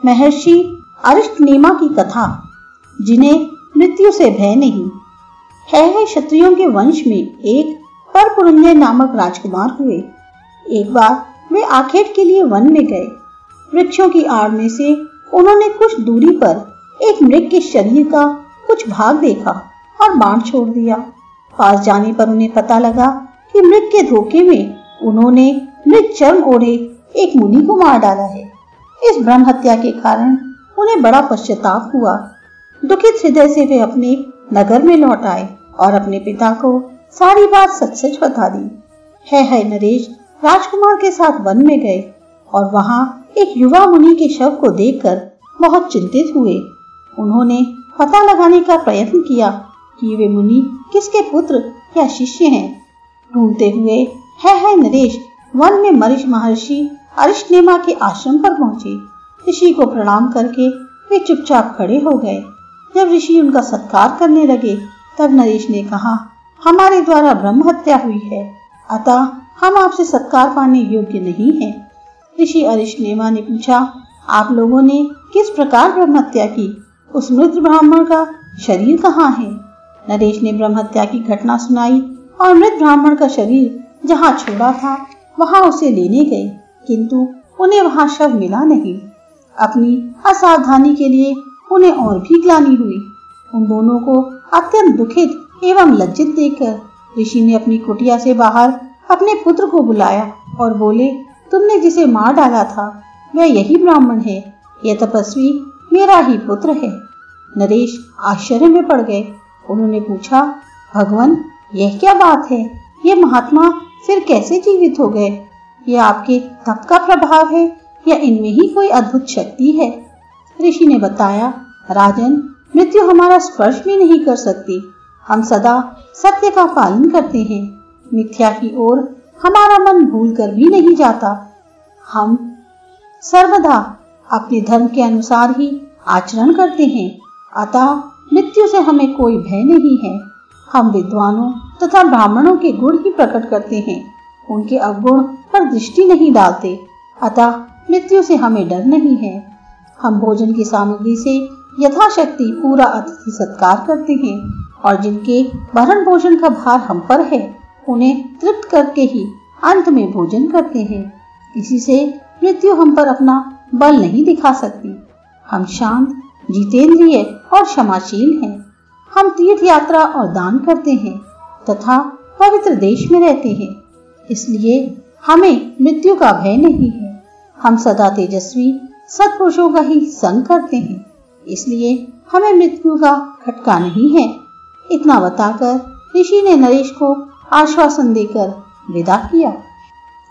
महर्षि अरिष्टनेमा की कथा, जिन्हें मृत्यु से भय नहीं, है है क्षत्रियों के वंश में एक परपुरंजय नामक राजकुमार हुए। एक बार वे आखेट के लिए वन में गए। वृक्षों की आड़ में से उन्होंने कुछ दूरी पर एक मृग के शरीर का कुछ भाग देखा और बाण छोड़ दिया। पास जाने पर उन्हें पता लगा कि मृग के धोखे में उन्होंने मृग चर्म ओढ़े एक मुनि को मार डाला है। इस ब्रह्म हत्या के कारण उन्हें बड़ा पश्चाताप हुआ। दुखित हृदय से वे अपने नगर में लौट आए और अपने पिता को सारी बात सच सच बता दी। है है नरेश, राजकुमार के साथ वन में गए और वहाँ एक युवा मुनि के शव को देखकर बहुत चिंतित हुए। उन्होंने पता लगाने का प्रयत्न किया कि वे मुनि किसके पुत्र या शिष्य हैं। ढूंढते हुए, है है नरेश, वन में मरीश महर्षि अरिष्नेमा के आश्रम पर पहुँचे। ऋषि को प्रणाम करके वे चुपचाप खड़े हो गए। जब ऋषि उनका सत्कार करने लगे, तब नरेश ने कहा, हमारे द्वारा ब्रह्म हत्या हुई है। अतः हम आपसे सत्कार पाने योग्य नहीं है। ऋषि अरिष्नेमा ने पूछा, आप लोगों ने किस प्रकार ब्रह्म हत्या की? उस मृत ब्राह्मण का शरीर कहाँ है? नरेश ने ब्रह्म हत्या की घटना सुनाई और मृत ब्राह्मण का शरीर जहाँ छोड़ा था, वहाँ उसे लेने गए। किंतु उन्हें वहाँ शव मिला नहीं। अपनी असावधानी के लिए उन्हें और भी ग्लानी हुई। उन दोनों को अत्यंत दुखित एवं लज्जित देखकर ऋषि ने अपनी कुटिया से बाहर अपने पुत्र को बुलाया और बोले, तुमने जिसे मार डाला था, वह यही ब्राह्मण है। यह तपस्वी मेरा ही पुत्र है। नरेश आश्चर्य में पड़ गए। उन्होंने पूछा, भगवान, यह क्या बात है? ये महात्मा फिर कैसे जीवित हो गए? यह आपके तप का प्रभाव है, या इनमें ही कोई अद्भुत शक्ति है? ऋषि ने बताया, राजन, मृत्यु हमारा स्पर्श भी नहीं कर सकती। हम सदा सत्य का पालन करते हैं। मिथ्या की ओर हमारा मन भूल कर भी नहीं जाता। हम सर्वदा अपने धर्म के अनुसार ही आचरण करते हैं। अतः मृत्यु से हमें कोई भय नहीं है। हम विद्वानों तथा ब्राह्मणों के गुण ही प्रकट करते हैं। उनके अवगुण पर दृष्टि नहीं डालते। अतः मृत्यु से हमें डर नहीं है। हम भोजन की सामग्री से यथाशक्ति पूरा अतिथि सत्कार करते हैं और जिनके भरण भोजन का भार हम पर है, उन्हें तृप्त करके ही अंत में भोजन करते हैं। इसी से मृत्यु हम पर अपना बल नहीं दिखा सकती। हम शांत, जितेंद्रिय और क्षमाशील हैं। हम तीर्थ यात्रा और दान करते हैं तथा पवित्र देश में रहते हैं। इसलिए हमें मृत्यु का भय नहीं है। हम सदा तेजस्वी, सत्पुरुषों का ही संग करते हैं। इसलिए हमें मृत्यु का खटका नहीं है। इतना बताकर ऋषि ने नरेश को आश्वासन देकर विदा किया।